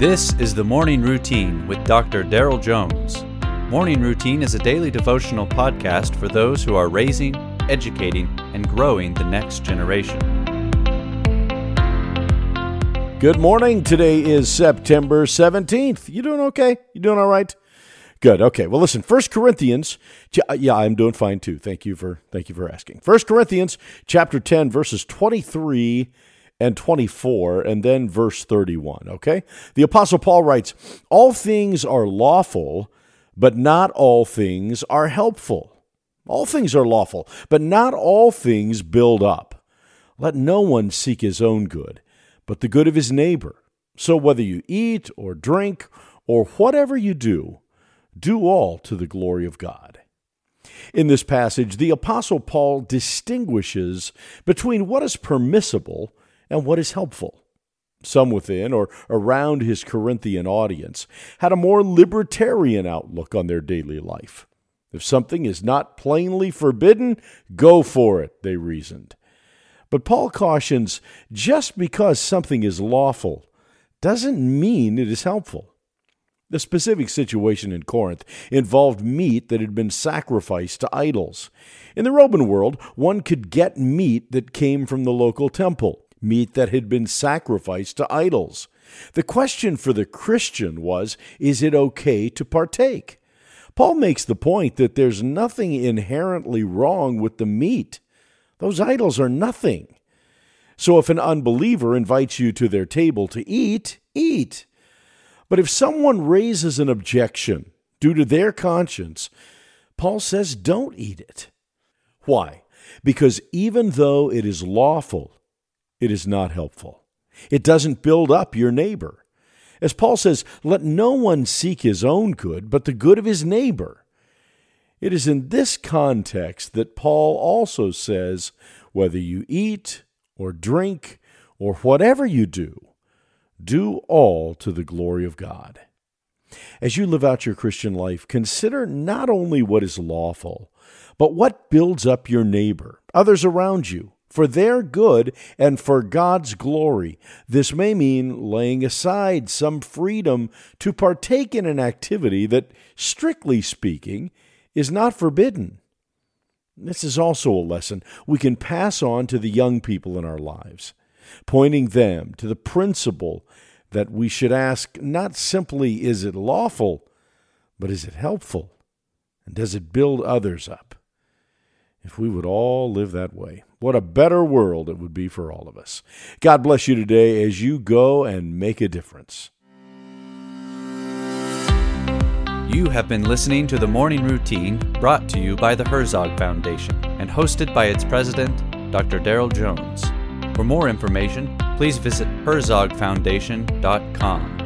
This is the Morning Routine with Dr. Daryl Jones. Morning Routine is a daily devotional podcast for those who are raising, educating, and growing the next generation. Good morning. Today is September 17th. You doing okay? You doing all right? Good. Okay. Well, listen, First Corinthians, uh, yeah, I'm doing fine too. Thank you for thank you for asking. First Corinthians chapter 10 verses 23 and 24, and then verse 31. Okay? The Apostle Paul writes, All things are lawful, but not all things are helpful. All things are lawful, but not all things build up. Let no one seek his own good, but the good of his neighbor. So whether you eat or drink or whatever you do, do all to the glory of God. In this passage, the Apostle Paul distinguishes between what is permissible and what is helpful. Some within or around his Corinthian audience had a more libertarian outlook on their daily life. If something is not plainly forbidden, go for it, they reasoned. But Paul cautions just because something is lawful doesn't mean it is helpful. The specific situation in Corinth involved meat that had been sacrificed to idols. In the Roman world, one could get meat that came from the local temple meat that had been sacrificed to idols. The question for the Christian was is it okay to partake? Paul makes the point that there's nothing inherently wrong with the meat. Those idols are nothing. So if an unbeliever invites you to their table to eat, eat. But if someone raises an objection due to their conscience, Paul says don't eat it. Why? Because even though it is lawful, it is not helpful. It doesn't build up your neighbor. As Paul says, let no one seek his own good, but the good of his neighbor. It is in this context that Paul also says, whether you eat or drink or whatever you do, do all to the glory of God. As you live out your Christian life, consider not only what is lawful, but what builds up your neighbor, others around you, for their good and for God's glory. This may mean laying aside some freedom to partake in an activity that, strictly speaking, is not forbidden. This is also a lesson we can pass on to the young people in our lives, pointing them to the principle that we should ask not simply is it lawful, but is it helpful? And does it build others up? If we would all live that way, what a better world it would be for all of us. God bless you today as you go and make a difference. You have been listening to the Morning Routine brought to you by the Herzog Foundation and hosted by its president, Dr. Daryl Jones. For more information, please visit herzogfoundation.com.